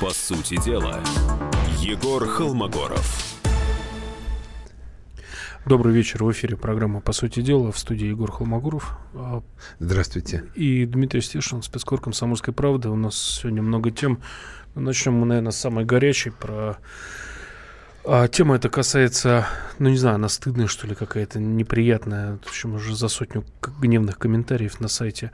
По сути дела, Егор Холмогоров. Добрый вечер. В эфире программа «По сути дела» в студии Егор Холмогоров. А, Здравствуйте. И Дмитрий Стешин, спецкор «Комсомольской правды». У нас сегодня много тем. Начнем мы, наверное, с самой горячей, про а, тема эта касается, ну не знаю, она стыдная, что ли, какая-то неприятная. В общем, уже за сотню гневных комментариев на сайте.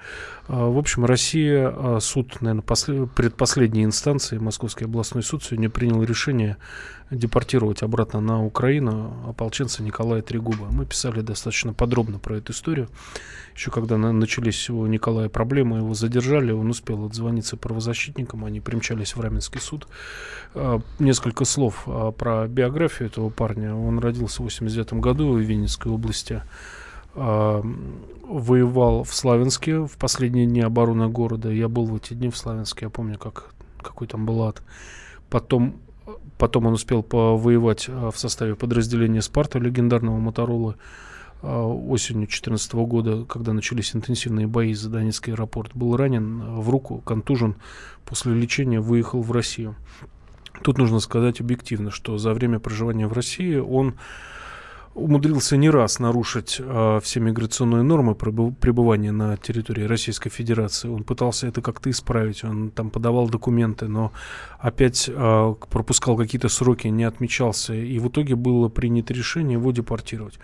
А, в общем, Россия, а, суд, наверное, после, предпоследней инстанции, Московский областной суд сегодня принял решение депортировать обратно на Украину ополченца Николая Трегуба. Мы писали достаточно подробно про эту историю. Еще когда начались у Николая проблемы, его задержали, он успел отзвониться правозащитникам, они примчались в Раменский суд. А, несколько слов а, про биографию этого парня. Он родился в 89 году в Винницкой области а, воевал в Славянске в последние дни обороны города. Я был в эти дни в Славянске, я помню, как, какой там был ад. Потом Потом он успел повоевать а, в составе подразделения «Спарта» легендарного Моторолы а, осенью 2014 года, когда начались интенсивные бои за Донецкий аэропорт. Был ранен а, в руку, контужен. После лечения выехал в Россию. Тут нужно сказать объективно, что за время проживания в России он умудрился не раз нарушить э, все миграционные нормы пребывания на территории Российской Федерации. Он пытался это как-то исправить, он там подавал документы, но опять э, пропускал какие-то сроки, не отмечался, и в итоге было принято решение его депортировать.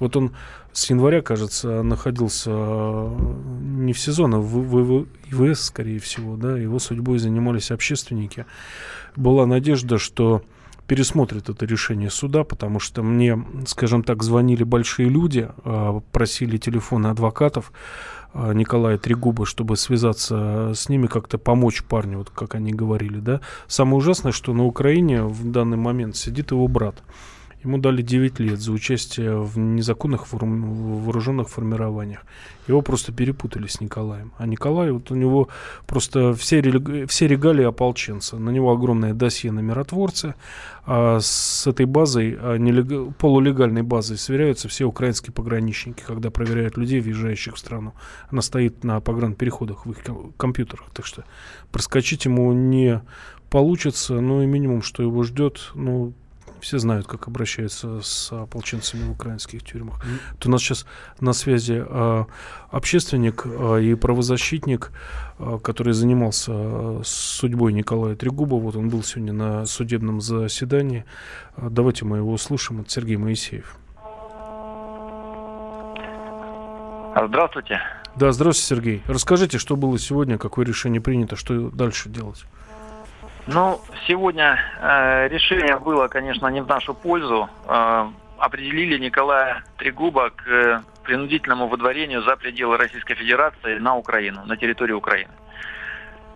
Вот он с января, кажется, находился не в сезон, а в, в, в ИВС, скорее всего, да, его судьбой занимались общественники. Была надежда, что пересмотрит это решение суда, потому что мне, скажем так, звонили большие люди, а, просили телефоны адвокатов а, Николая Трегуба, чтобы связаться с ними, как-то помочь парню, вот как они говорили, да. Самое ужасное, что на Украине в данный момент сидит его брат. Ему дали 9 лет за участие в незаконных вооруженных формированиях. Его просто перепутали с Николаем. А Николай, вот у него просто все, все регалии ополченца. На него огромное досье на миротворцы. А с этой базой, а нелег... полулегальной базой, сверяются все украинские пограничники, когда проверяют людей, въезжающих в страну. Она стоит на погранпереходах в их компьютерах. Так что проскочить ему не получится. Ну и минимум, что его ждет, ну, все знают, как обращаются с ополченцами в украинских тюрьмах. Mm. То у нас сейчас на связи э, общественник э, и правозащитник, э, который занимался э, судьбой Николая Трегуба. Вот он был сегодня на судебном заседании. Э, давайте мы его услышим. Это Сергей Моисеев. Здравствуйте. Да, здравствуйте, Сергей. Расскажите, что было сегодня, какое решение принято, что дальше делать? Ну, сегодня э, решение было, конечно, не в нашу пользу. Э, определили Николая Трегуба к э, принудительному выдворению за пределы Российской Федерации на Украину, на территорию Украины.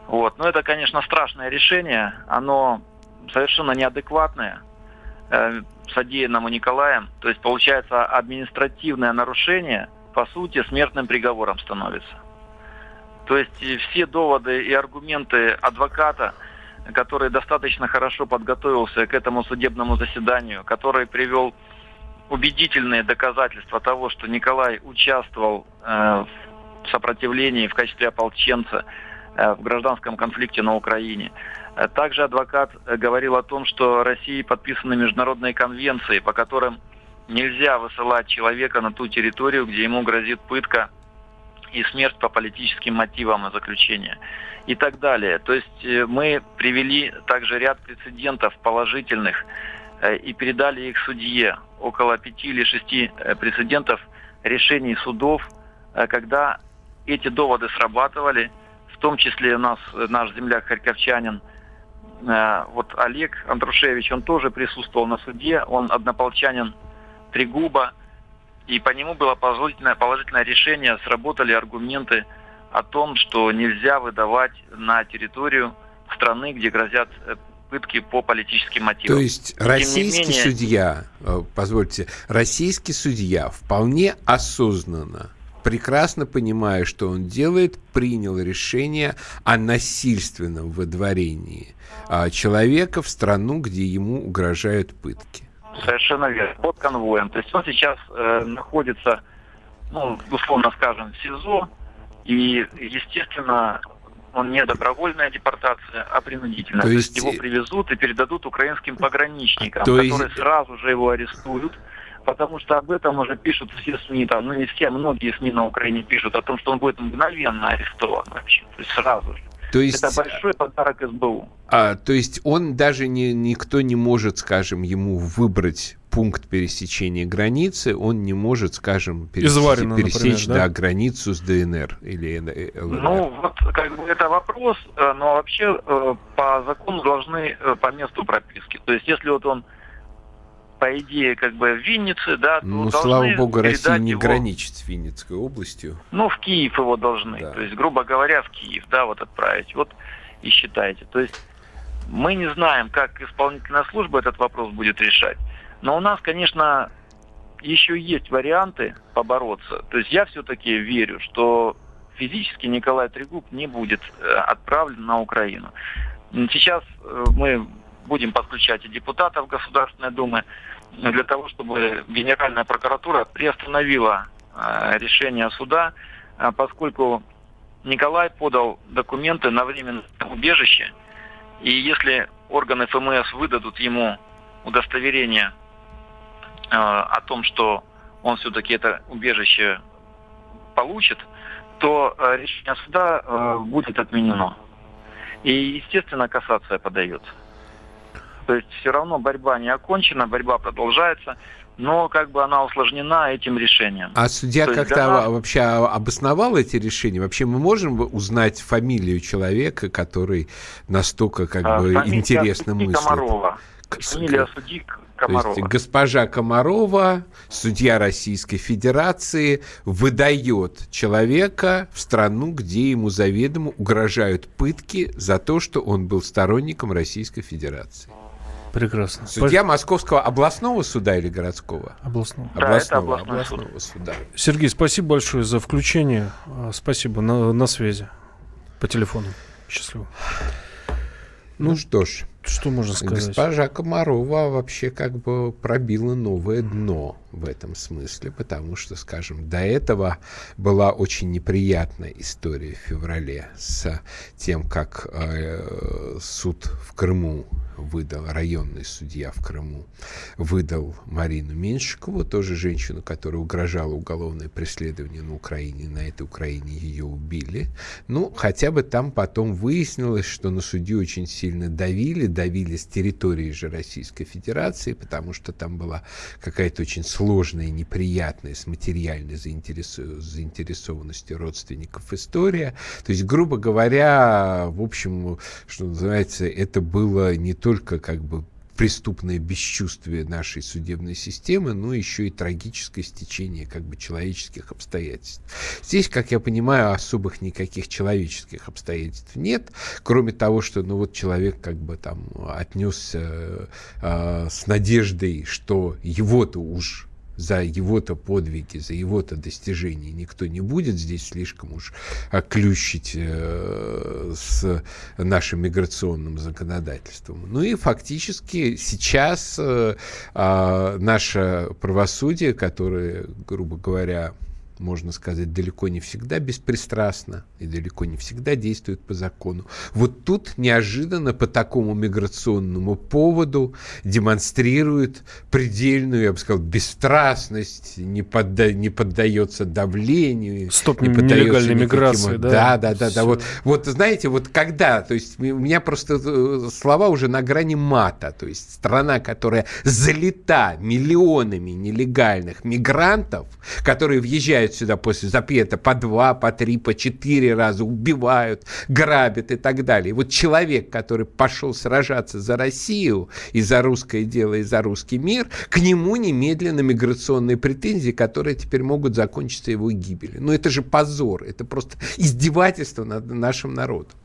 Вот. Но это, конечно, страшное решение. Оно совершенно неадекватное э, содеянному Николаем. То есть, получается, административное нарушение, по сути, смертным приговором становится. То есть, все доводы и аргументы адвоката – который достаточно хорошо подготовился к этому судебному заседанию, который привел убедительные доказательства того, что Николай участвовал э, в сопротивлении в качестве ополченца э, в гражданском конфликте на Украине. Э, также адвокат э, говорил о том, что России подписаны международные конвенции, по которым нельзя высылать человека на ту территорию, где ему грозит пытка и смерть по политическим мотивам заключения и так далее. То есть э, мы привели также ряд прецедентов положительных э, и передали их судье. Около пяти или шести э, прецедентов решений судов, когда эти доводы срабатывали, в том числе у нас наш земляк харьковчанин, вот Олег Андрушевич, он тоже присутствовал на суде, он однополчанин Трегуба, и по нему было положительное, положительное решение, сработали аргументы о том, что нельзя выдавать на территорию страны, где грозят э, пытки по политическим мотивам. То есть российский менее... судья, э, позвольте, российский судья вполне осознанно, прекрасно понимая, что он делает, принял решение о насильственном выдворении а, человека в страну, где ему угрожают пытки. Совершенно верно, под конвоем. То есть он сейчас э, находится, ну, условно скажем, в СИЗО, и, естественно, он не добровольная депортация, а принудительная. То, То есть... его привезут и передадут украинским пограничникам, То которые есть... сразу же его арестуют потому что об этом уже пишут все СМИ, там, ну не все, многие СМИ на Украине пишут о том, что он будет мгновенно арестован вообще, то есть сразу же. То есть, это большой подарок СБУ. А, то есть он даже не, никто не может, скажем, ему выбрать пункт пересечения границы, он не может, скажем, пересечь, Изварено, пересечь например, да? Да, границу с ДНР или ЛНР. Ну, вот как бы это вопрос, э, но вообще э, по закону должны э, по месту прописки. То есть если вот он по идее, как бы в Виннице, да, то Ну, слава богу, Россия не его... граничит с Винницкой областью. Ну, в Киев его должны. Да. То есть, грубо говоря, в Киев, да, вот отправить. Вот и считайте. То есть мы не знаем, как исполнительная служба этот вопрос будет решать. Но у нас, конечно, еще есть варианты побороться. То есть я все-таки верю, что физически Николай Трегуб не будет э, отправлен на Украину. Сейчас э, мы будем подключать и депутатов Государственной Думы для того, чтобы Генеральная прокуратура приостановила э, решение суда, э, поскольку Николай подал документы на временное убежище, и если органы ФМС выдадут ему удостоверение э, о том, что он все-таки это убежище получит, то решение суда будет отменено. И, естественно, кассация подается. То есть все равно борьба не окончена, борьба продолжается, но как бы она усложнена этим решением. А судья как-то нас... вообще обосновал эти решения? Вообще мы можем узнать фамилию человека, который настолько как а, бы интересно мыслит? Комарова. Фамилия судьи Комарова. То есть госпожа Комарова, судья Российской Федерации, выдает человека в страну, где ему заведомо угрожают пытки за то, что он был сторонником Российской Федерации. Прекрасно. Судья Московского областного суда или городского? Областного. Да, областного, это областного суд. суда. Сергей, спасибо большое за включение. А, спасибо. На, на связи. По телефону. Счастливо. Ну, ну что ж. Что можно сказать? Госпожа Комарова вообще как бы пробила новое дно в этом смысле, потому что, скажем, до этого была очень неприятная история в феврале с тем, как э, суд в Крыму выдал, районный судья в Крыму выдал Марину Меньшикову, тоже женщину, которая угрожала уголовное преследование на Украине, на этой Украине ее убили. Ну, хотя бы там потом выяснилось, что на судью очень сильно давили, давили с территории же Российской Федерации, потому что там была какая-то очень сложная, неприятная с материальной заинтересованностью родственников история. То есть, грубо говоря, в общем, что называется, это было не то только как бы преступное бесчувствие нашей судебной системы, но еще и трагическое стечение как бы человеческих обстоятельств. Здесь, как я понимаю, особых никаких человеческих обстоятельств нет, кроме того, что ну вот человек как бы там отнесся э, с надеждой, что его-то уж за его-то подвиги, за его-то достижения никто не будет здесь слишком уж оклющить э, с нашим миграционным законодательством. Ну и фактически сейчас э, э, наше правосудие, которое, грубо говоря, можно сказать, далеко не всегда беспристрастно и далеко не всегда действует по закону. Вот тут неожиданно по такому миграционному поводу демонстрирует предельную, я бы сказал, бесстрастность, не, подда не поддается давлению. Стоп, не нелегальной миграции, да? Да, да, да, да. Вот, вот знаете, вот когда, то есть у меня просто э, слова уже на грани мата, то есть страна, которая залита миллионами нелегальных мигрантов, которые въезжают приезжают сюда после запрета по два, по три, по четыре раза, убивают, грабят и так далее. вот человек, который пошел сражаться за Россию и за русское дело, и за русский мир, к нему немедленно миграционные претензии, которые теперь могут закончиться его гибелью. Ну это же позор, это просто издевательство над нашим народом.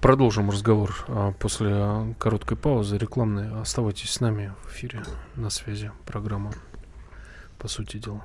Продолжим разговор а, после короткой паузы рекламной. Оставайтесь с нами в эфире на связи. Программа «По сути дела».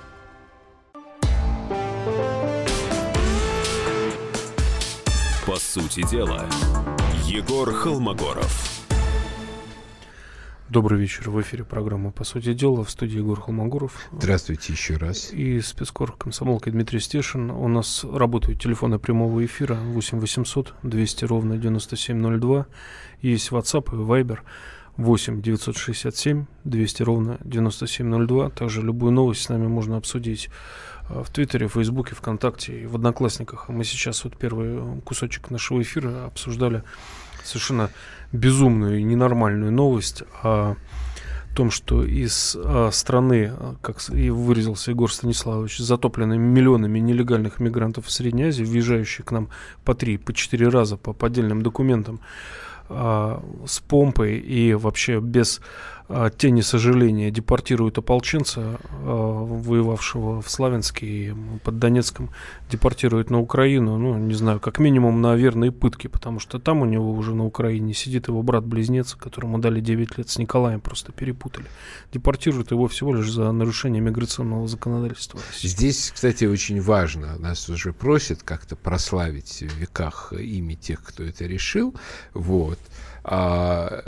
По сути дела, Егор Холмогоров. Добрый вечер. В эфире программа «По сути дела» в студии Егор Холмогоров. Здравствуйте еще раз. И спецкор комсомолки Дмитрий Стешин. У нас работают телефоны прямого эфира 8 800 200 ровно 9702. Есть WhatsApp и Viber 8 967 200 ровно 9702. Также любую новость с нами можно обсудить в Твиттере, в Фейсбуке, ВКонтакте и в Одноклассниках. Мы сейчас вот первый кусочек нашего эфира обсуждали совершенно безумную и ненормальную новость о том, что из а, страны, как и выразился Егор Станиславович, затопленной миллионами нелегальных мигрантов в Средней Азии, въезжающих к нам по три, по четыре раза по поддельным документам, с помпой и вообще без тени сожаления депортируют ополченца, а, воевавшего в Славянске и под Донецком, депортируют на Украину, ну, не знаю, как минимум на верные пытки, потому что там у него уже на Украине сидит его брат-близнец, которому дали 9 лет с Николаем, просто перепутали. Депортируют его всего лишь за нарушение миграционного законодательства России. Здесь, кстати, очень важно, нас уже просят как-то прославить в веках имя тех, кто это решил, вот, а,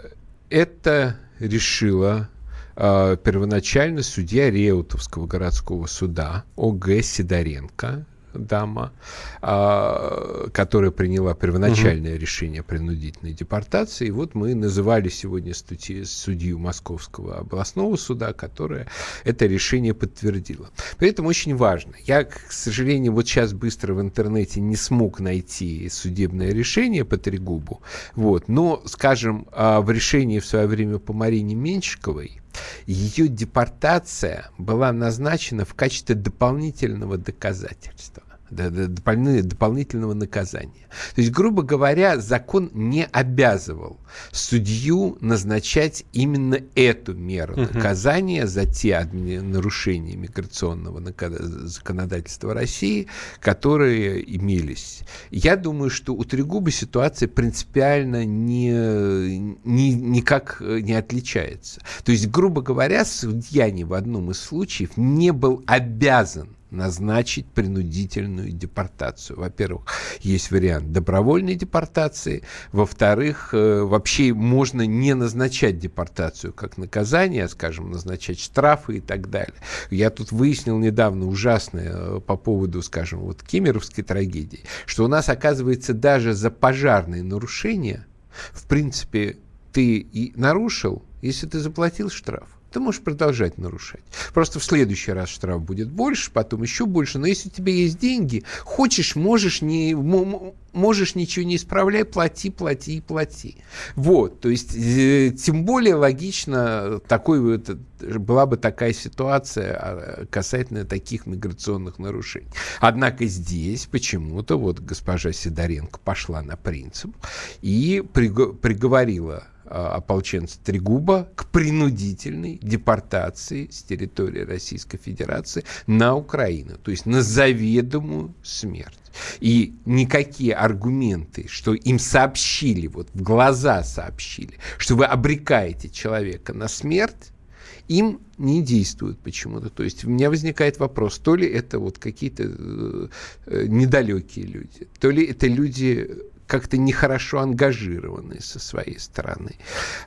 это решила э, первоначально судья Реутовского городского суда О.Г. Сидоренко, дама, а, которая приняла первоначальное угу. решение о принудительной депортации. И вот мы называли сегодня студию, судью Московского областного суда, которая это решение подтвердила. При этом очень важно. Я, к сожалению, вот сейчас быстро в интернете не смог найти судебное решение по Трегубу. Вот. Но, скажем, а, в решении в свое время по Марине Менщиковой ее депортация была назначена в качестве дополнительного доказательства дополнительного наказания. То есть, грубо говоря, закон не обязывал судью назначать именно эту меру угу. наказания за те нарушения миграционного законодательства России, которые имелись. Я думаю, что у Трегуба ситуация принципиально не, не, никак не отличается. То есть, грубо говоря, судья ни в одном из случаев не был обязан назначить принудительную депортацию. Во-первых, есть вариант добровольной депортации. Во-вторых, э, вообще можно не назначать депортацию как наказание, а, скажем, назначать штрафы и так далее. Я тут выяснил недавно ужасное э, по поводу, скажем, вот кемеровской трагедии, что у нас, оказывается, даже за пожарные нарушения, в принципе, ты и нарушил, если ты заплатил штраф ты можешь продолжать нарушать. Просто в следующий раз штраф будет больше, потом еще больше. Но если у тебя есть деньги, хочешь, можешь, не, можешь ничего не исправляй, плати, плати и плати. Вот, то есть, э, тем более логично такой вот, была бы такая ситуация а, касательно таких миграционных нарушений. Однако здесь почему-то вот госпожа Сидоренко пошла на принцип и приговорила ополченца Трегуба к принудительной депортации с территории Российской Федерации на Украину, то есть на заведомую смерть. И никакие аргументы, что им сообщили, вот в глаза сообщили, что вы обрекаете человека на смерть, им не действуют почему-то. То есть у меня возникает вопрос, то ли это вот какие-то э, э недалекие люди, то ли это люди как-то нехорошо ангажированы со своей стороны.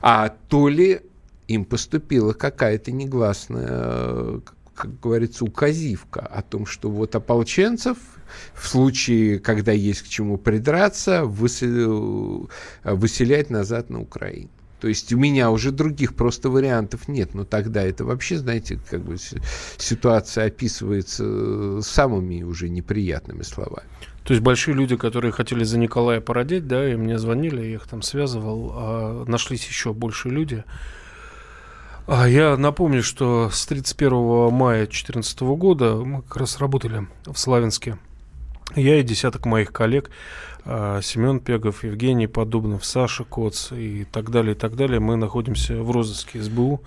А то ли им поступила какая-то негласная, как говорится, указивка о том, что вот ополченцев в случае, когда есть к чему придраться, выселять назад на Украину. То есть у меня уже других просто вариантов нет. Но тогда это вообще, знаете, как бы ситуация описывается самыми уже неприятными словами. То есть большие люди, которые хотели за Николая породить, да, и мне звонили, я их там связывал, а нашлись еще больше люди. А я напомню, что с 31 мая 2014 года мы как раз работали в Славянске Я и десяток моих коллег, а, Семен Пегов, Евгений Подобнов, Саша Коц и так далее, и так далее, мы находимся в розыске СБУ.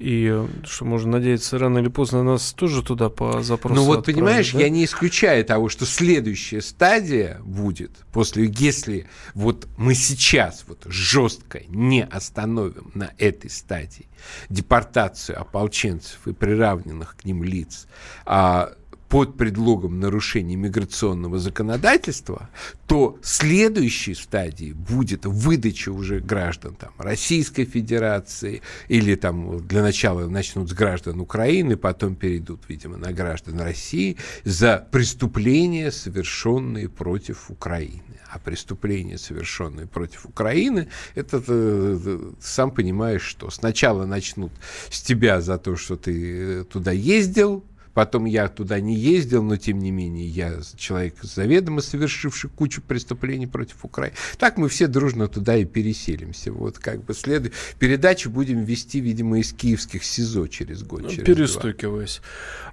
И что можно надеяться, рано или поздно нас тоже туда по запросу. Ну вот понимаешь, да? я не исключаю того, что следующая стадия будет после, если вот мы сейчас вот жестко не остановим на этой стадии депортацию ополченцев и приравненных к ним лиц, а под предлогом нарушения миграционного законодательства, то следующей стадией будет выдача уже граждан там, Российской Федерации или там для начала начнут с граждан Украины, потом перейдут, видимо, на граждан России за преступления, совершенные против Украины. А преступления, совершенные против Украины, это ты сам понимаешь, что сначала начнут с тебя за то, что ты э, туда ездил, Потом я туда не ездил, но тем не менее я человек заведомо совершивший кучу преступлений против Украины. Так мы все дружно туда и переселимся. Вот как бы след... передачу будем вести, видимо, из киевских СИЗО через год. Ну, через Перестукиваясь.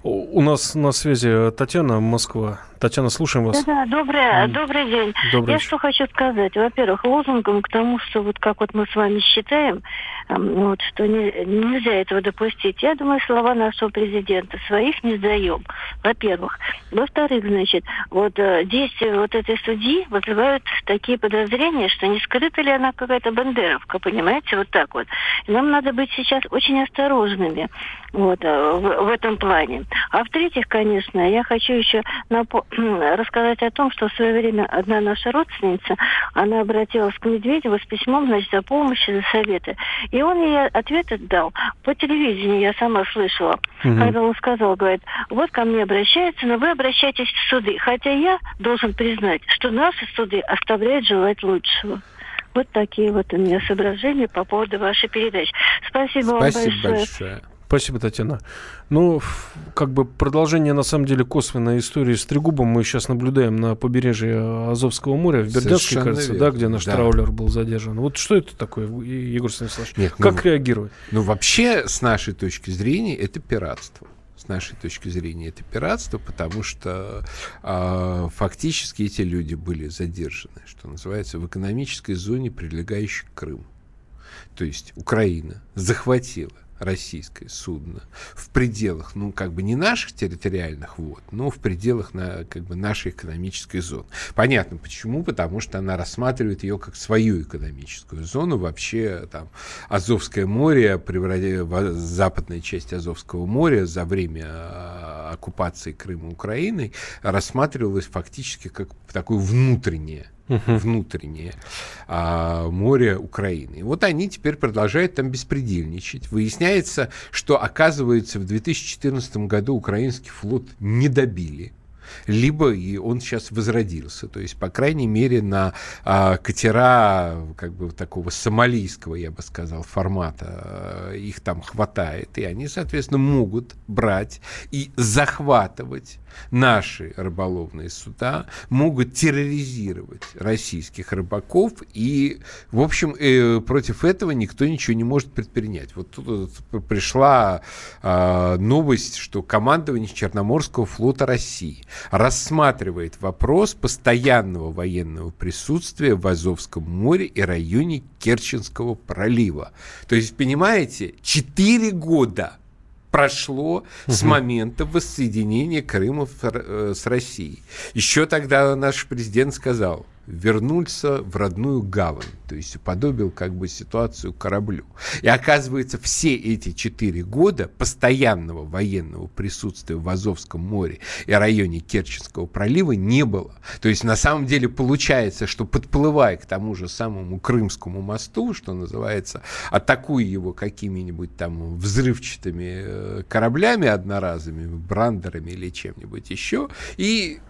Два. У нас на связи Татьяна, Москва. Татьяна, слушаем вас. Да, добрый, добрый день. Добрый Я что хочу сказать. Во-первых, лозунгом к тому, что вот как вот мы с вами считаем, вот, что не, нельзя этого допустить. Я думаю, слова нашего президента. Своих не сдаем, во-первых. Во-вторых, значит, вот э, действия вот этой судьи вызывают такие подозрения, что не скрыта ли она какая-то бандеровка, понимаете, вот так вот. И нам надо быть сейчас очень осторожными вот, э, в, в этом плане. А в-третьих, конечно, я хочу еще напо- рассказать о том, что в свое время одна наша родственница, она обратилась к Медведеву с письмом, значит, за помощью, за советы. И он ей ответ дал по телевидению, я сама слышала, угу. когда он сказал, говорит, вот ко мне обращаются, но вы обращайтесь в суды. Хотя я должен признать, что наши суды оставляют желать лучшего. Вот такие вот у меня соображения по поводу вашей передачи. Спасибо, Спасибо вам большое. большое. Спасибо, Татьяна. Ну, как бы продолжение, на самом деле, косвенной истории с Трегубом мы сейчас наблюдаем на побережье Азовского моря, в Бердянске, кажется, верно. да, где наш да. траулер был задержан. Вот что это такое, Егор Станиславович? Нет, как ну, реагировать? Ну, вообще, с нашей точки зрения, это пиратство с нашей точки зрения это пиратство, потому что э, фактически эти люди были задержаны, что называется, в экономической зоне, прилегающей к Крыму. То есть Украина захватила российское судно в пределах, ну, как бы не наших территориальных вод, но в пределах на, как бы нашей экономической зоны. Понятно, почему? Потому что она рассматривает ее как свою экономическую зону. Вообще, там, Азовское море, западная часть Азовского моря за время а, оккупации Крыма Украиной рассматривалась фактически как такое внутреннее внутреннее а, море Украины. И вот они теперь продолжают там беспредельничать. Выясняется, что, оказывается, в 2014 году украинский флот не добили либо и он сейчас возродился. То есть, по крайней мере, на а, катера как бы такого сомалийского, я бы сказал, формата а, их там хватает, и они, соответственно, могут брать и захватывать наши рыболовные суда, могут терроризировать российских рыбаков, и, в общем, э, против этого никто ничего не может предпринять. Вот тут вот пришла э, новость, что командование Черноморского флота России рассматривает вопрос постоянного военного присутствия в Азовском море и районе Керченского пролива. То есть, понимаете, четыре года прошло угу. с момента воссоединения Крыма э, с Россией. Еще тогда наш президент сказал, вернулся в родную гавань, то есть уподобил как бы ситуацию кораблю. И оказывается, все эти четыре года постоянного военного присутствия в Азовском море и районе Керченского пролива не было. То есть на самом деле получается, что подплывая к тому же самому Крымскому мосту, что называется, атакуя его какими-нибудь там взрывчатыми э, кораблями одноразовыми, брандерами или чем-нибудь еще, и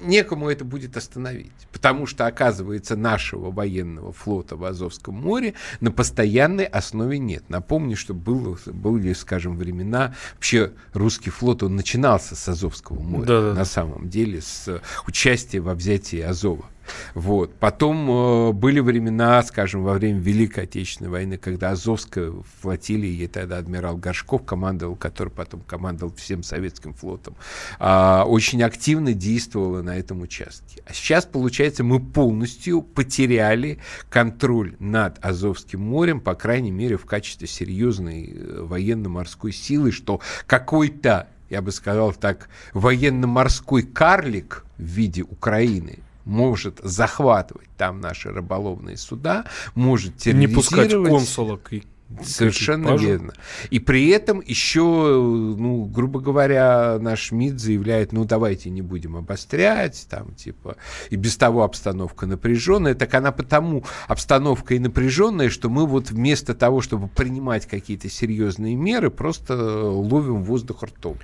некому это будет остановить, потому что, оказывается, нашего военного флота в Азовском море на постоянной основе нет. Напомню, что было, были, скажем, времена, вообще русский флот, он начинался с Азовского моря, да, да. на самом деле, с участия во взятии Азова. Вот. Потом э, были времена, скажем, во время Великой Отечественной войны, когда Азовская флотилия, и тогда адмирал Горшков командовал, который потом командовал всем советским флотом, э, очень активно действовала на этом участке. А сейчас, получается, мы полностью потеряли контроль над Азовским морем, по крайней мере, в качестве серьезной э, военно-морской силы, что какой-то я бы сказал так, военно-морской карлик в виде Украины может захватывать там наши рыболовные суда, может терроризировать... Не пускать консулок и Совершенно экипажу. верно. И при этом еще, ну, грубо говоря, наш МИД заявляет, ну, давайте не будем обострять, там, типа, и без того обстановка напряженная. Так она потому обстановка и напряженная, что мы вот вместо того, чтобы принимать какие-то серьезные меры, просто ловим воздух ртом.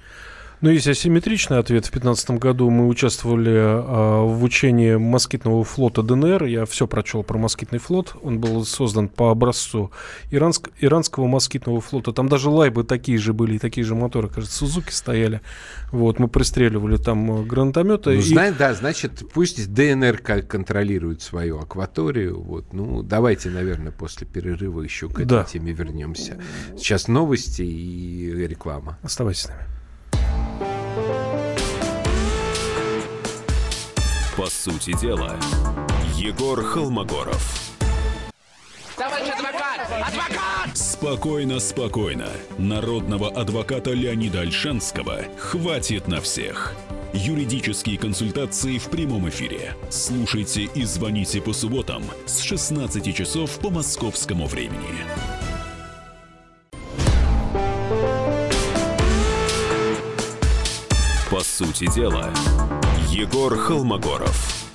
Ну, есть асимметричный ответ. В 2015 году мы участвовали а, в учении москитного флота ДНР. Я все прочел про москитный флот. Он был создан по образцу иранск, иранского москитного флота. Там даже лайбы такие же были, такие же моторы, кажется, Сузуки стояли. Вот, мы пристреливали там э, гранатометы. Ну, и... знай, да, значит, пусть ДНР контролирует свою акваторию. Вот, ну, давайте, наверное, после перерыва еще к этой да. теме вернемся. Сейчас новости и реклама. Оставайтесь с нами. По сути дела, Егор Холмогоров. Товарищ адвокат! Адвокат! Спокойно, спокойно. Народного адвоката Леонида Альшанского хватит на всех. Юридические консультации в прямом эфире. Слушайте и звоните по субботам с 16 часов по московскому времени. По сути дела, Егор Холмогоров.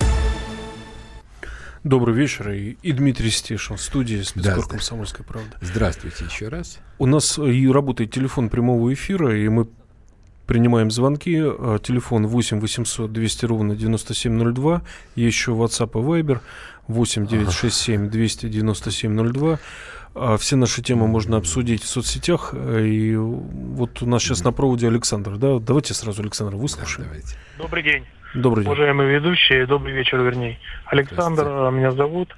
Добрый вечер. И, и Дмитрий Стешин в студии спецкор да, «Комсомольская правда». Здравствуйте еще раз. У нас и работает телефон прямого эфира, и мы принимаем звонки. А, телефон 8 800 200 ровно 9702. Еще WhatsApp и Viber 8 967 297 02. А все наши темы можно обсудить в соцсетях. И вот у нас сейчас на проводе Александр. Да? Давайте сразу Александра выслушаем. Да, давайте. Добрый день. Добрый день. Уважаемые ведущие, добрый вечер, вернее. Александр, меня зовут.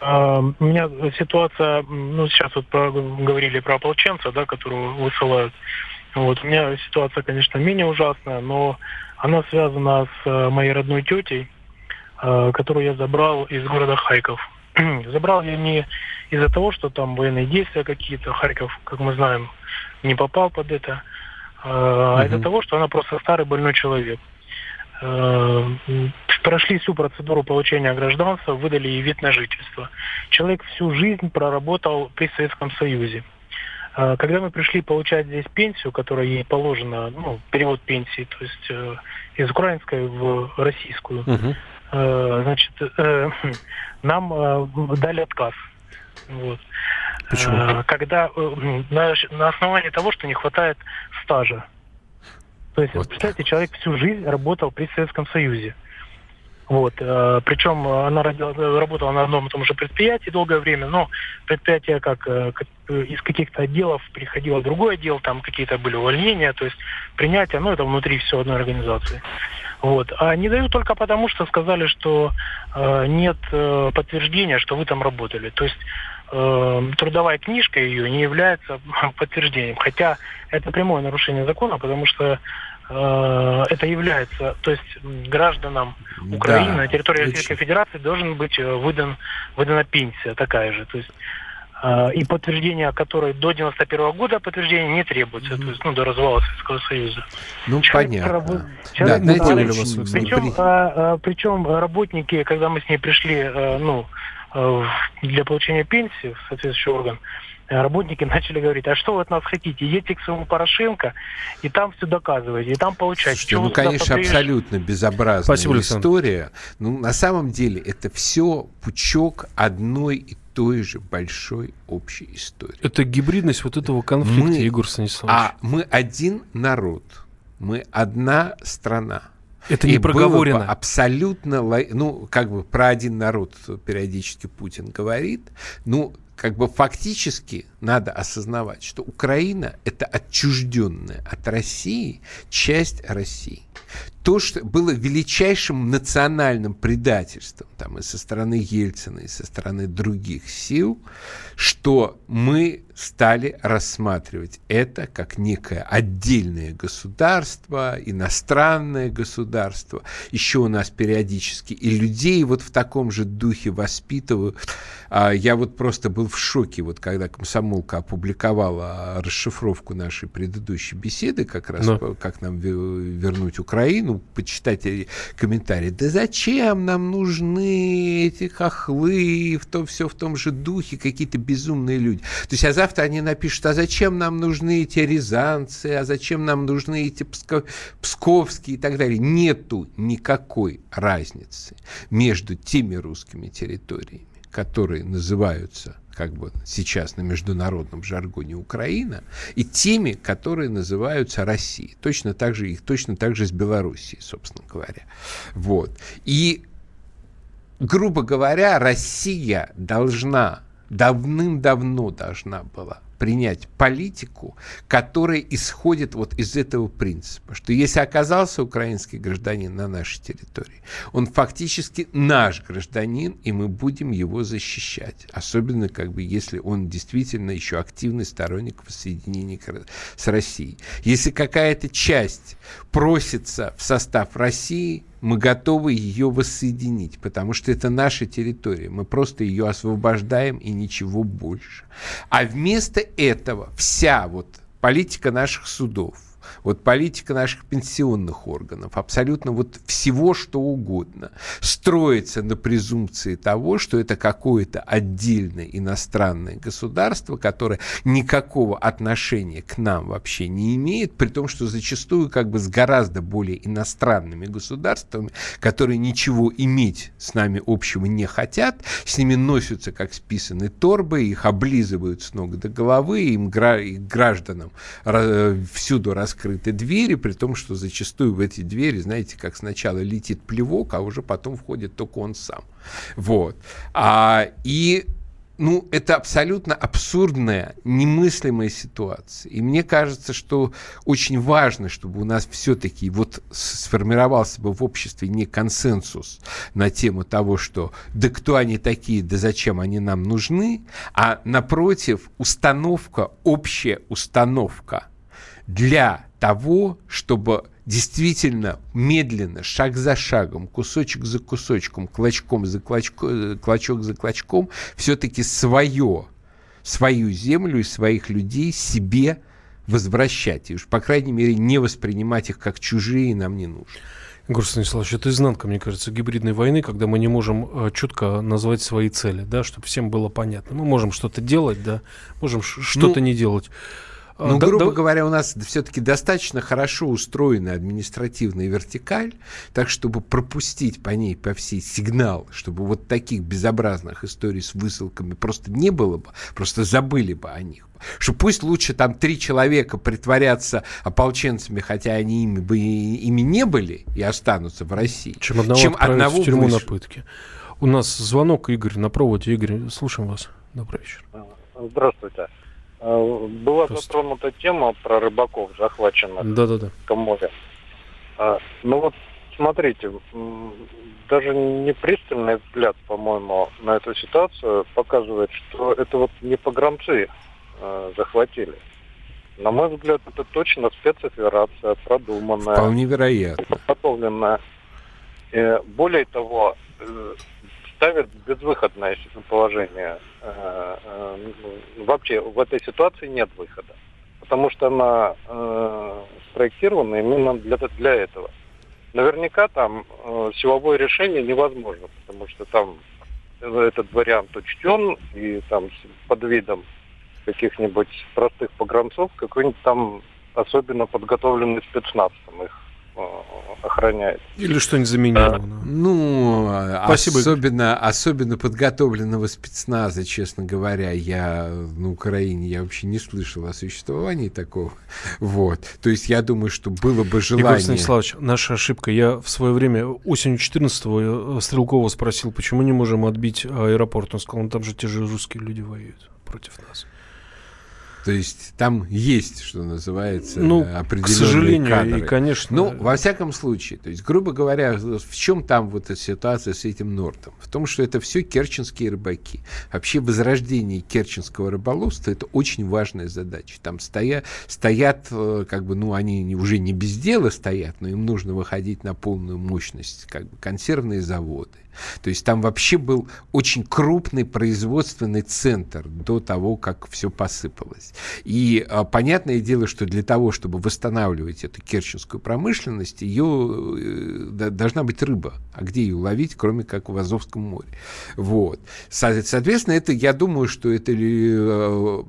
А, у меня ситуация, ну, сейчас вот говорили про ополченца, да, которого высылают. Вот, у меня ситуация, конечно, менее ужасная, но она связана с э, моей родной тетей, э, которую я забрал из города Харьков. забрал я не из-за того, что там военные действия какие-то, Харьков, как мы знаем, не попал под это, а угу. из-за того, что она просто старый больной человек. Э, прошли всю процедуру получения гражданства, выдали ей вид на жительство. Человек всю жизнь проработал при Советском Союзе. Э, когда мы пришли получать здесь пенсию, которая ей положена, ну, перевод пенсии, то есть э, из украинской в российскую, угу. значит, нам дали отказ. Вот. Почему? Когда на, на основании того, что не хватает стажа. То есть, вот. представьте, человек всю жизнь работал при Советском Союзе. Вот. Э, причем она работала на одном и том же предприятии долгое время, но предприятие как, э, как из каких-то отделов переходило в другой отдел, там какие-то были увольнения, то есть принятие, ну это внутри все одной организации. Вот. А не дают только потому, что сказали, что э, нет э, подтверждения, что вы там работали. То есть э, трудовая книжка ее не является подтверждением. Хотя это прямое нарушение закона, потому что э, это является, то есть гражданам Украины да, на территории Российской Федерации должен быть э, выдан, выдана пенсия такая же. То есть э, и подтверждение которой до 91 года подтверждения не требуется, mm-hmm. то есть ну, до развала Советского Союза. Ну, человек, понятно. Человек, да, знаете, причем, а, а, причем работники, когда мы с ней пришли, а, ну, для получения пенсии в соответствующий орган, э, работники начали говорить, а что вы от нас хотите? Едьте к своему Порошенко, и там все доказываете, и там получаете. Слушайте, ну, конечно, абсолютно безобразная Спасибо, история. Ну, на самом деле, это все пучок одной и той же большой общей истории. Это гибридность вот этого конфликта, мы, Егор Станиславович. А мы один народ, мы одна страна. Это не проговорено. абсолютно, ну, как бы про один народ периодически Путин говорит. Ну, как бы фактически надо осознавать, что Украина – это отчужденная от России часть России то, что было величайшим национальным предательством там, и со стороны Ельцина, и со стороны других сил, что мы стали рассматривать это как некое отдельное государство, иностранное государство. Еще у нас периодически и людей вот в таком же духе воспитывают. А я вот просто был в шоке, вот когда комсомолка опубликовала расшифровку нашей предыдущей беседы, как раз Но. как нам вернуть Украину, почитать комментарии. Да зачем нам нужны эти хохлы, в том, все в том же духе, какие-то безумные люди. То есть, а завтра они напишут, а зачем нам нужны эти рязанцы, а зачем нам нужны эти пско... псковские и так далее. Нету никакой разницы между теми русскими территориями, которые называются как бы сейчас на международном жаргоне Украина, и теми, которые называются Россией. Точно так же, их точно так же с Белоруссией, собственно говоря. Вот. И, грубо говоря, Россия должна, давным-давно должна была принять политику, которая исходит вот из этого принципа, что если оказался украинский гражданин на нашей территории, он фактически наш гражданин, и мы будем его защищать. Особенно, как бы, если он действительно еще активный сторонник воссоединения с Россией. Если какая-то часть просится в состав России, мы готовы ее воссоединить, потому что это наша территория. Мы просто ее освобождаем и ничего больше. А вместо этого вся вот политика наших судов, вот политика наших пенсионных органов, абсолютно вот всего, что угодно, строится на презумпции того, что это какое-то отдельное иностранное государство, которое никакого отношения к нам вообще не имеет, при том, что зачастую как бы с гораздо более иностранными государствами, которые ничего иметь с нами общего не хотят, с ними носятся как списанные торбы, их облизывают с ног до головы, им гражданам всюду раскрыты двери, при том, что зачастую в эти двери, знаете, как сначала летит плевок, а уже потом входит только он сам. Вот. А, и ну, это абсолютно абсурдная, немыслимая ситуация. И мне кажется, что очень важно, чтобы у нас все-таки вот сформировался бы в обществе не консенсус на тему того, что да кто они такие, да зачем они нам нужны, а напротив установка, общая установка для того, чтобы действительно медленно, шаг за шагом, кусочек за кусочком, клочком за клочком, клочок за клочком, все-таки свое, свою землю и своих людей себе возвращать. И уж, по крайней мере, не воспринимать их как чужие нам не нужно. Егор Станиславович, это изнанка, мне кажется, гибридной войны, когда мы не можем э, четко назвать свои цели, да, чтобы всем было понятно. Мы можем что-то делать, да, можем что-то ну, не делать. Ну, да, грубо да... говоря, у нас все-таки достаточно хорошо устроена административная вертикаль, так чтобы пропустить по ней, по всей сигнал, чтобы вот таких безобразных историй с высылками просто не было бы, просто забыли бы о них. Что пусть лучше там три человека притворятся ополченцами, хотя они ими бы ими не были и останутся в России, чем одного, чем одного в тюрьму на пытке. У нас звонок, Игорь, на проводе. Игорь, слушаем вас. Добрый вечер. Здравствуйте. Э, была Просто. затронута тема про рыбаков, захваченных да, да, да. в Каморе. А, ну вот, смотрите, даже не пристальный взгляд, по-моему, на эту ситуацию показывает, что это вот не погромцы э, захватили. На мой взгляд, это точно спецоперация, продуманная. Вполне вероятно. Подготовленная. И более того, э, ставит в безвыходное положение. Э, э, вообще в этой ситуации нет выхода, потому что она э, спроектирована именно для, для этого. Наверняка там силовое решение невозможно, потому что там этот вариант учтен, и там под видом каких-нибудь простых погранцов какой-нибудь там особенно подготовленный спецназ там их охраняет. Или что-нибудь заменировано. Ну, Спасибо. Особенно, особенно подготовленного спецназа, честно говоря, я на Украине я вообще не слышал о существовании такого. Вот. То есть я думаю, что было бы желание... Егор Станиславович, наша ошибка. Я в свое время осенью 14-го э, Стрелкова спросил, почему не можем отбить аэропорт. Он сказал, ну там же те же русские люди воюют против нас. То есть там есть, что называется, ну, определенные к сожалению, кадры. И, конечно... Ну, во всяком случае, то есть, грубо говоря, в чем там вот эта ситуация с этим Нортом? В том, что это все керченские рыбаки. Вообще возрождение керченского рыболовства – это очень важная задача. Там стоя, стоят, э, как бы, ну, они уже не без дела стоят, но им нужно выходить на полную мощность, как бы, консервные заводы, то есть там вообще был очень крупный производственный центр до того, как все посыпалось. И а, понятное дело, что для того, чтобы восстанавливать эту керченскую промышленность, ее э, должна быть рыба. А где ее ловить, кроме как в Азовском море? Вот. Соответственно, это, я думаю, что это э,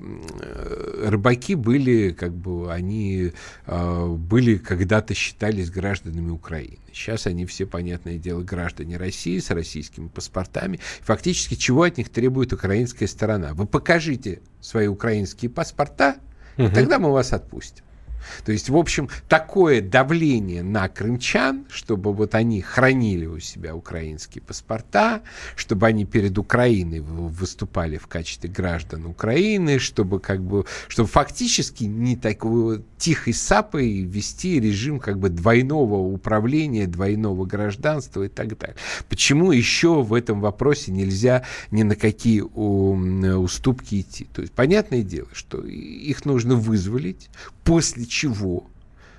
рыбаки были, как бы, они э, были когда-то считались гражданами Украины. Сейчас они все, понятное дело, граждане России с российскими паспортами. Фактически, чего от них требует украинская сторона? Вы покажите свои украинские паспорта, угу. тогда мы вас отпустим. То есть, в общем, такое давление на крымчан, чтобы вот они хранили у себя украинские паспорта, чтобы они перед Украиной выступали в качестве граждан Украины, чтобы как бы, чтобы фактически не такой тихой сапой вести режим как бы двойного управления, двойного гражданства и так далее. Почему еще в этом вопросе нельзя ни на какие уступки идти? То есть, понятное дело, что их нужно вызволить, после чего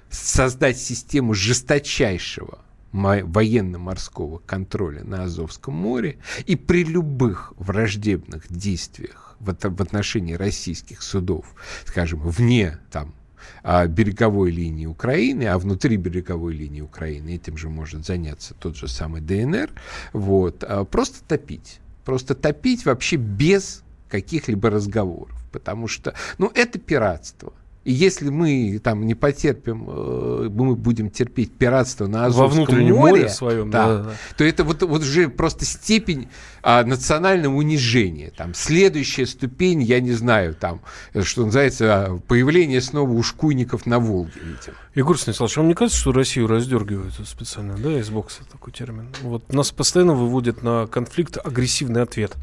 создать систему жесточайшего военно-морского контроля на Азовском море и при любых враждебных действиях в, отношении российских судов, скажем, вне там а, береговой линии Украины, а внутри береговой линии Украины этим же может заняться тот же самый ДНР, вот, а, просто топить. Просто топить вообще без каких-либо разговоров. Потому что, ну, это пиратство. И если мы там не потерпим, э, мы будем терпеть пиратство на Азовском Во внутреннем море, море своем, да, да, да. то это вот, вот уже просто степень а, национального унижения. Там следующая ступень, я не знаю, там, что называется, появление снова ушкуйников на Волге. Видимо. Егор Станиславович, вам не кажется, что Россию раздергивают специально, да, из бокса такой термин? Вот нас постоянно выводят на конфликт агрессивный ответ.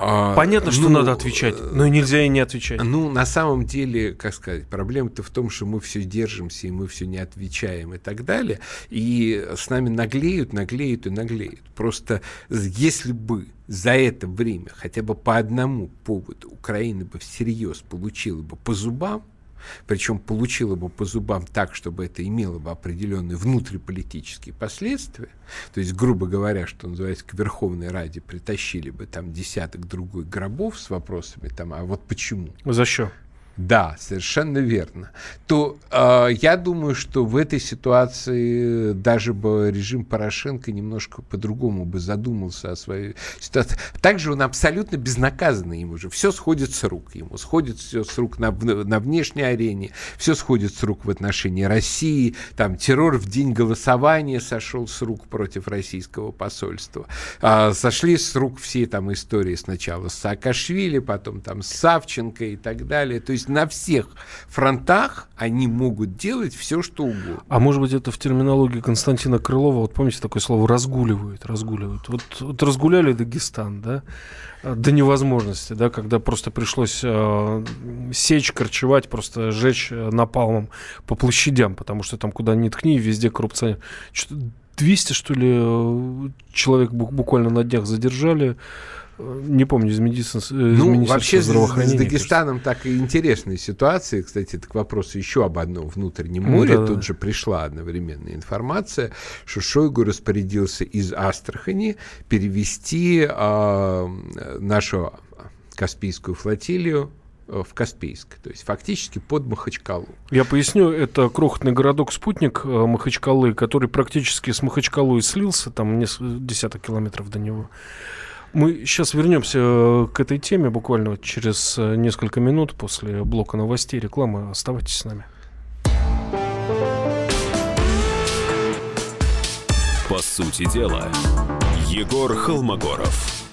А, Понятно, что ну, надо отвечать, но нельзя и не отвечать. Ну, на самом деле, как сказать, проблема-то в том, что мы все держимся, и мы все не отвечаем и так далее. И с нами наглеют, наглеют и наглеют. Просто если бы за это время хотя бы по одному поводу Украина бы всерьез получила бы по зубам, причем получила бы по зубам так, чтобы это имело бы определенные внутриполитические последствия, то есть, грубо говоря, что называется, к Верховной Раде притащили бы там десяток другой гробов с вопросами там, а вот почему? За что? Да, совершенно верно. То э, я думаю, что в этой ситуации даже бы режим Порошенко немножко по-другому бы задумался о своей ситуации. Также он абсолютно безнаказанный ему же. Все сходит с рук ему. Сходит все с рук на, на внешней арене, все сходит с рук в отношении России. Там террор в день голосования сошел с рук против российского посольства. А, сошли с рук все там истории сначала с Саакашвили, потом там с Савченко и так далее. То есть есть на всех фронтах они могут делать все, что угодно. А может быть, это в терминологии Константина Крылова, вот помните такое слово «разгуливают», «разгуливают». Вот, вот разгуляли Дагестан, да, до невозможности, да, когда просто пришлось э, сечь, корчевать, просто жечь э, напалмом по площадям, потому что там куда ни ткни, везде коррупция. 200, что ли, э, человек буквально на днях задержали не помню, из, медицин, из ну, вообще с, с Дагестаном так и интересная ситуация. Кстати, это к вопросу еще об одном внутреннем море. Да, Тут да. же пришла одновременная информация, что Шойгу распорядился из Астрахани перевести э, нашу Каспийскую флотилию э, в Каспийск, то есть фактически под Махачкалу. Я поясню, это крохотный городок-спутник э, Махачкалы, который практически с Махачкалой слился, там несколько десяток километров до него. Мы сейчас вернемся э, к этой теме буквально через э, несколько минут после блока новостей, рекламы. Оставайтесь с нами. По сути дела, Егор Холмогоров.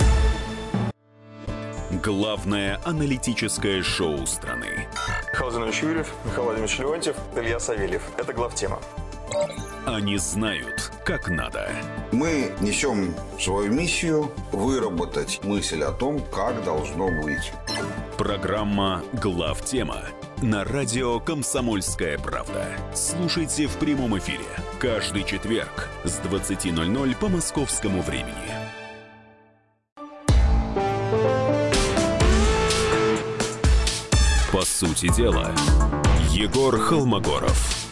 Главное аналитическое шоу страны. Михаил Юрьев, Михаил Владимирович Леонтьев, Илья Савельев. Это главтема. Они знают, как надо. Мы несем свою миссию выработать мысль о том, как должно быть. Программа «Главтема» на радио «Комсомольская правда». Слушайте в прямом эфире каждый четверг с 20.00 по московскому времени. По сути дела, Егор Холмогоров.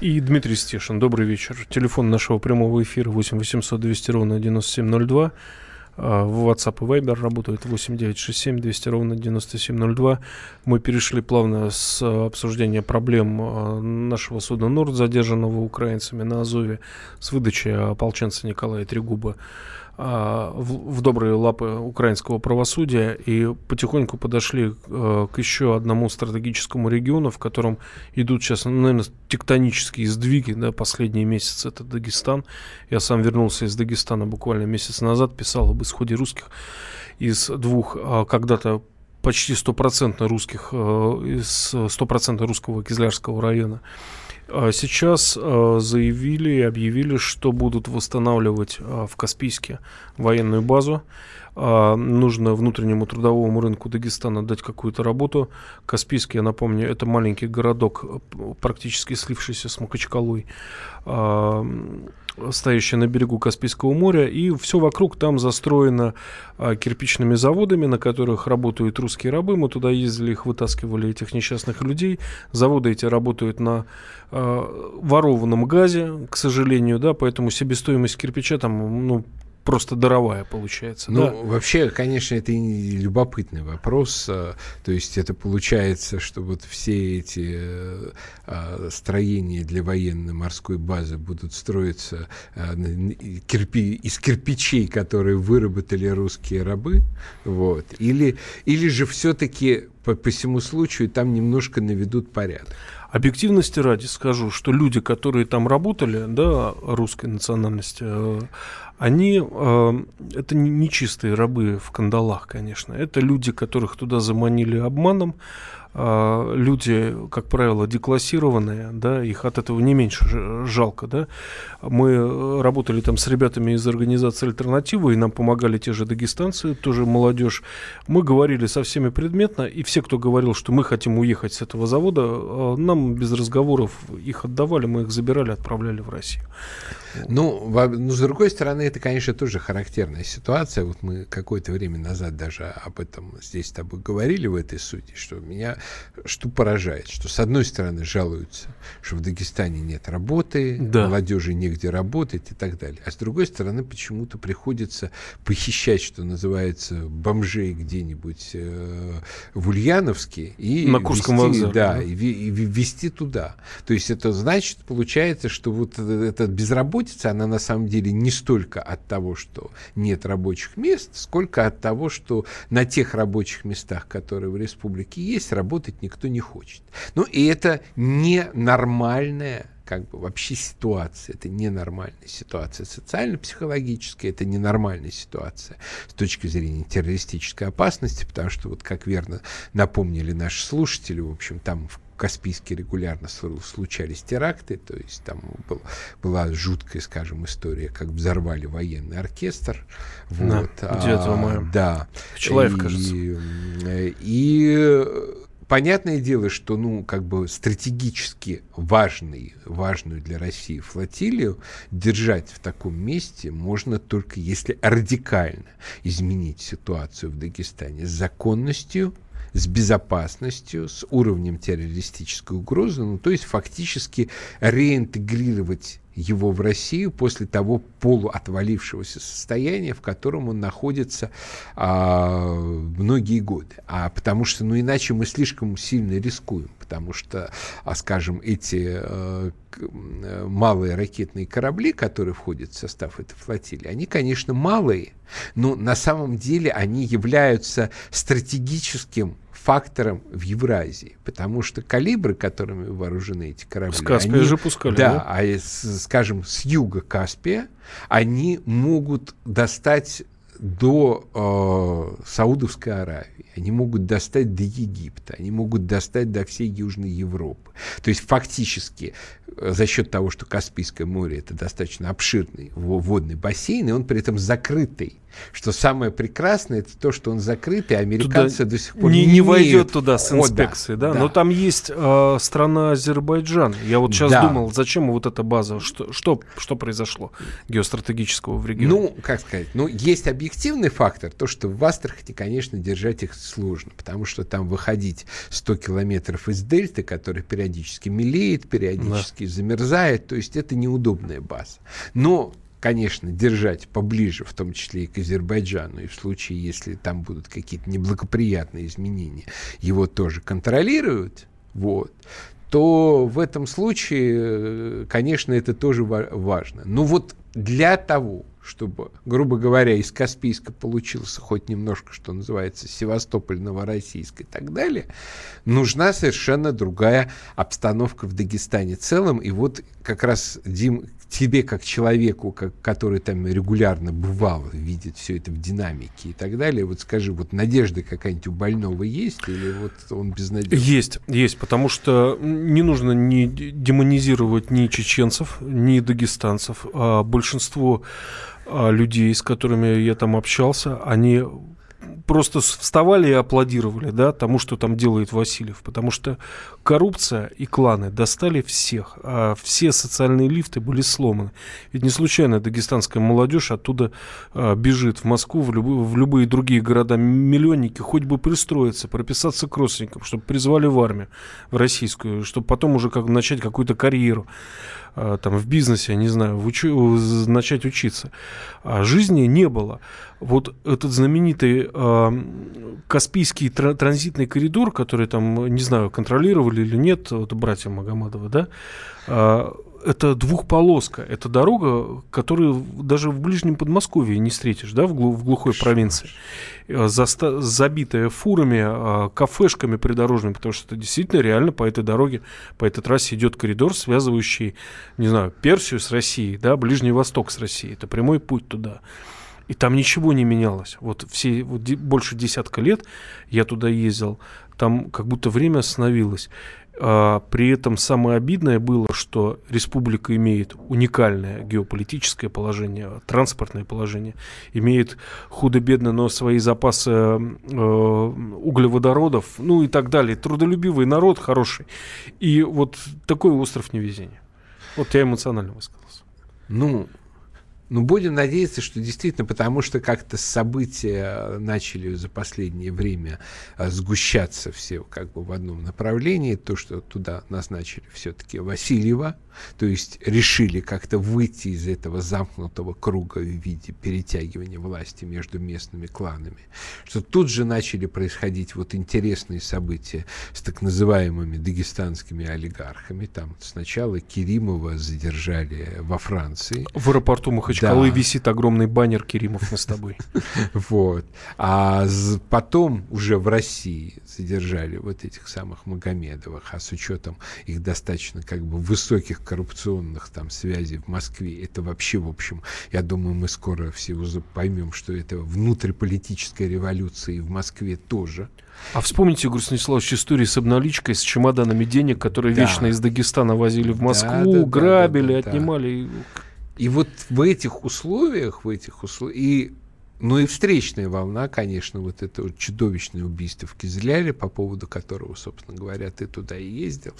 И Дмитрий Стешин. Добрый вечер. Телефон нашего прямого эфира 8 800 200 ровно 9702. А, в WhatsApp и Viber работают 8967 200 ровно 9702. Мы перешли плавно с обсуждения проблем а, нашего суда Норд, задержанного украинцами на Азове, с выдачи ополченца Николая Трегуба а, в, в добрые лапы украинского правосудия и потихоньку подошли э, к еще одному стратегическому региону, в котором идут сейчас, ну, наверное, тектонические сдвиги, да, последние месяцы это Дагестан. Я сам вернулся из Дагестана буквально месяц назад, писал об исходе русских из двух э, когда-то почти стопроцентно русских, э, из стопроцентно русского Кизлярского района а сейчас а, заявили и объявили, что будут восстанавливать а, в Каспийске военную базу. Нужно внутреннему трудовому рынку Дагестана дать какую-то работу. Каспийский, я напомню, это маленький городок, практически слившийся с Махачкалой стоящая на берегу Каспийского моря, и все вокруг там застроено а, кирпичными заводами, на которых работают русские рабы. Мы туда ездили, их вытаскивали, этих несчастных людей. Заводы эти работают на а, ворованном газе, к сожалению, да, поэтому себестоимость кирпича там, ну, просто даровая получается. Ну, да? вообще, конечно, это и любопытный вопрос. А, то есть это получается, что вот все эти а, строения для военно-морской базы будут строиться а, из кирпичей, которые выработали русские рабы. Вот. Или, или же все-таки по, по всему случаю там немножко наведут порядок. Объективности ради скажу, что люди, которые там работали, да, русской национальности, э, они, э, это не чистые рабы в кандалах, конечно, это люди, которых туда заманили обманом, а, люди, как правило, деклассированные, да, их от этого не меньше жалко, да. Мы работали там с ребятами из организации «Альтернатива», и нам помогали те же дагестанцы, тоже молодежь. Мы говорили со всеми предметно, и все, кто говорил, что мы хотим уехать с этого завода, а, нам без разговоров их отдавали, мы их забирали, отправляли в Россию. Ну, ну, с другой стороны, это, конечно, тоже характерная ситуация. Вот мы какое-то время назад даже об этом здесь с тобой говорили в этой сути, что меня что поражает, что с одной стороны жалуются, что в Дагестане нет работы, да. молодежи негде работать и так далее, а с другой стороны почему-то приходится похищать, что называется, бомжей где-нибудь э, в Ульяновске и на Курском вести, вокзале, да, да. И, и везти туда. То есть это значит, получается, что вот эта безработица, она на самом деле не столько от того, что нет рабочих мест, сколько от того, что на тех рабочих местах, которые в республике есть, работать никто не хочет. Ну и это ненормальная как бы вообще ситуация, это ненормальная ситуация социально-психологическая, это ненормальная ситуация с точки зрения террористической опасности, потому что вот как верно напомнили наши слушатели, в общем, там в Каспийске регулярно случались теракты, то есть там был, была жуткая, скажем, история, как взорвали военный оркестр. Вот, да, 9 а, мая. Да. Человек, кажется. И, и понятное дело, что, ну, как бы стратегически важный, важную для России флотилию держать в таком месте можно только если радикально изменить ситуацию в Дагестане с законностью, с безопасностью, с уровнем террористической угрозы, ну, то есть фактически реинтегрировать его в Россию после того полуотвалившегося состояния, в котором он находится а, многие годы. А потому что, ну, иначе мы слишком сильно рискуем потому что, а, скажем, эти э, малые ракетные корабли, которые входят в состав этой флотилии, они, конечно, малые, но на самом деле они являются стратегическим фактором в Евразии, потому что калибры, которыми вооружены эти корабли, с Каспия они, же пускали, да, да? а скажем с юга Каспия они могут достать до э, Саудовской Аравии, они могут достать до Египта, они могут достать до всей Южной Европы. То есть фактически э, за счет того, что Каспийское море это достаточно обширный водный бассейн, и он при этом закрытый что самое прекрасное, это то, что он закрыт, и американцы туда до сих пор не, не, не войдет туда с инспекцией, да? да? Но там есть э, страна Азербайджан. Я вот сейчас да. думал, зачем вот эта база, что, что, что произошло геостратегического в регионе? Ну, как сказать, ну, есть объективный фактор, то, что в Астрахани, конечно, держать их сложно, потому что там выходить 100 километров из дельты, которая периодически мелеет, периодически да. замерзает, то есть это неудобная база. Но конечно, держать поближе, в том числе и к Азербайджану, и в случае, если там будут какие-то неблагоприятные изменения, его тоже контролируют, вот, то в этом случае, э, конечно, это тоже важно. Но вот для того, чтобы, грубо говоря, из Каспийска получился хоть немножко, что называется, Севастополь, Новороссийск и так далее, нужна совершенно другая обстановка в Дагестане целом. И вот как раз, Дим, тебе как человеку, как, который там регулярно бывал, видит все это в динамике и так далее, вот скажи, вот надежда какая-нибудь у больного есть или вот он безнадежный? Есть, есть, потому что не нужно не демонизировать ни чеченцев, ни дагестанцев. А большинство а, людей, с которыми я там общался, они просто вставали и аплодировали, да, тому, что там делает Васильев, потому что коррупция и кланы достали всех, а все социальные лифты были сломаны. Ведь не случайно дагестанская молодежь оттуда а, бежит в Москву, в, люб, в любые другие города миллионники, хоть бы пристроиться, прописаться к родственникам, чтобы призвали в армию, в российскую, чтобы потом уже как начать какую-то карьеру. А, там, в бизнесе, не знаю, в учу, начать учиться. А жизни не было. Вот этот знаменитый э, Каспийский тр транзитный коридор, который там, не знаю, контролировали или нет, вот братья Магомадовы, да, э, это двухполоска, это дорога, которую даже в ближнем Подмосковье не встретишь, да, в, глу в глухой провинции, э, Заста забитая фурами, а, кафешками придорожными, потому что это действительно реально по этой дороге, по этой трассе идет коридор, связывающий, не знаю, Персию с Россией, да, Ближний Восток с Россией, это прямой путь туда. И там ничего не менялось. Вот все вот, больше десятка лет я туда ездил, там как будто время остановилось. А, при этом самое обидное было, что республика имеет уникальное геополитическое положение, транспортное положение, имеет худо-бедно, но свои запасы э, углеводородов, ну и так далее. Трудолюбивый народ хороший. И вот такой остров невезения. Вот я эмоционально высказался. Ну, ну, будем надеяться, что действительно, потому что как-то события начали за последнее время а, сгущаться все как бы в одном направлении. То, что туда назначили все-таки Васильева, то есть решили как-то выйти из этого замкнутого круга в виде перетягивания власти между местными кланами. Что тут же начали происходить вот интересные события с так называемыми дагестанскими олигархами. Там сначала Керимова задержали во Франции. В аэропорту Махачкалы да. висит огромный баннер Керимов мы с тобой. Вот. А потом уже в России задержали вот этих самых Магомедовых, а с учетом их достаточно как бы высоких коррупционных там связей в Москве, это вообще, в общем, я думаю, мы скоро все поймем, что это внутриполитическая революция и в Москве тоже. А вспомните, Игорь Станиславович, историю с обналичкой, с чемоданами денег, которые да. вечно из Дагестана возили в Москву, да, да, грабили, да, да, отнимали. Да. И вот в этих условиях, в этих условиях, и ну и встречная волна, конечно, вот это вот чудовищное убийство в Кизляре, по поводу которого, собственно говоря, ты туда и ездил.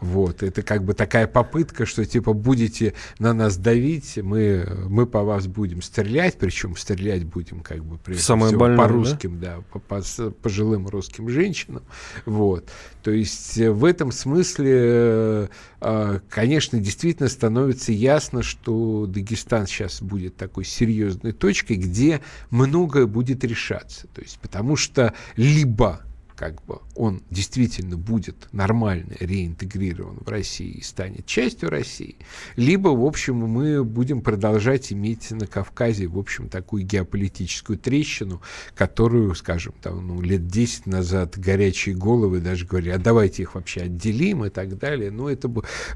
Вот, это как бы такая попытка, что типа будете на нас давить, мы, мы по вас будем стрелять, причем стрелять будем как бы прежде Самое всего, по русским, да, да по, по пожилым русским женщинам. Вот. То есть э, в этом смысле, э, а, конечно, действительно становится ясно, что Дагестан сейчас будет такой серьезной точкой, где многое будет решаться. То есть, потому что либо как бы он действительно будет нормально реинтегрирован в России и станет частью России, либо, в общем, мы будем продолжать иметь на Кавказе, в общем, такую геополитическую трещину, которую, скажем, там, ну, лет 10 назад горячие головы даже говорили, а давайте их вообще отделим и так далее. Ну, это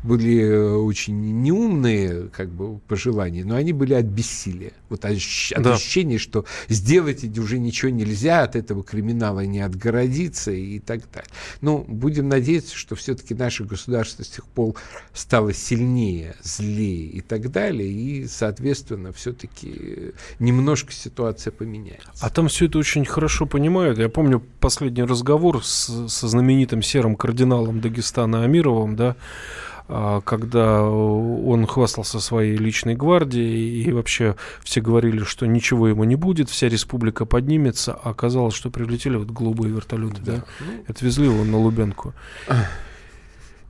были э, очень неумные как бы, пожелания, но они были от бессилия. Вот от да. что сделать уже ничего нельзя, от этого криминала не отгородиться и так далее. Ну, будем надеяться, что все-таки наше государство с тех пор стало сильнее, злее и так далее, и, соответственно, все-таки немножко ситуация поменяется. А там все это очень хорошо понимают. Я помню последний разговор с, со знаменитым серым кардиналом Дагестана Амировым, да, когда он хвастался своей личной гвардией, и вообще все говорили, что ничего ему не будет, вся республика поднимется, а оказалось, что прилетели вот голубые вертолеты, да, да? Отвезли его на Лубенку.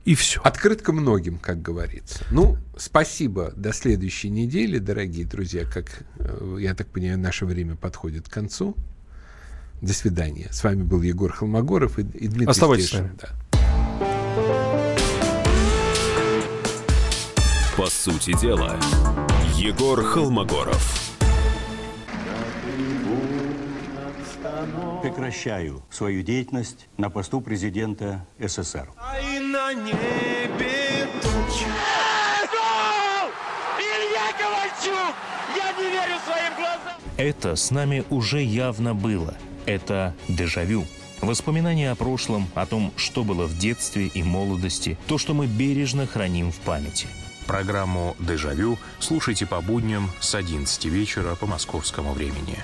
И все. Открытка многим, как говорится. Ну, спасибо. До следующей недели, дорогие друзья. Как, э, я так понимаю, наше время подходит к концу. До свидания. С вами был Егор Холмогоров и, и Дмитрий Оставайтесь Стешин. с нами. Да. По сути дела, Егор Холмогоров. Прекращаю свою деятельность на посту президента СССР. А на небе туча. Илья Ковальчук! Я не верю своим глазам! Это с нами уже явно было. Это дежавю. Воспоминания о прошлом, о том, что было в детстве и молодости, то, что мы бережно храним в памяти – Программу «Дежавю» слушайте по будням с 11 вечера по московскому времени.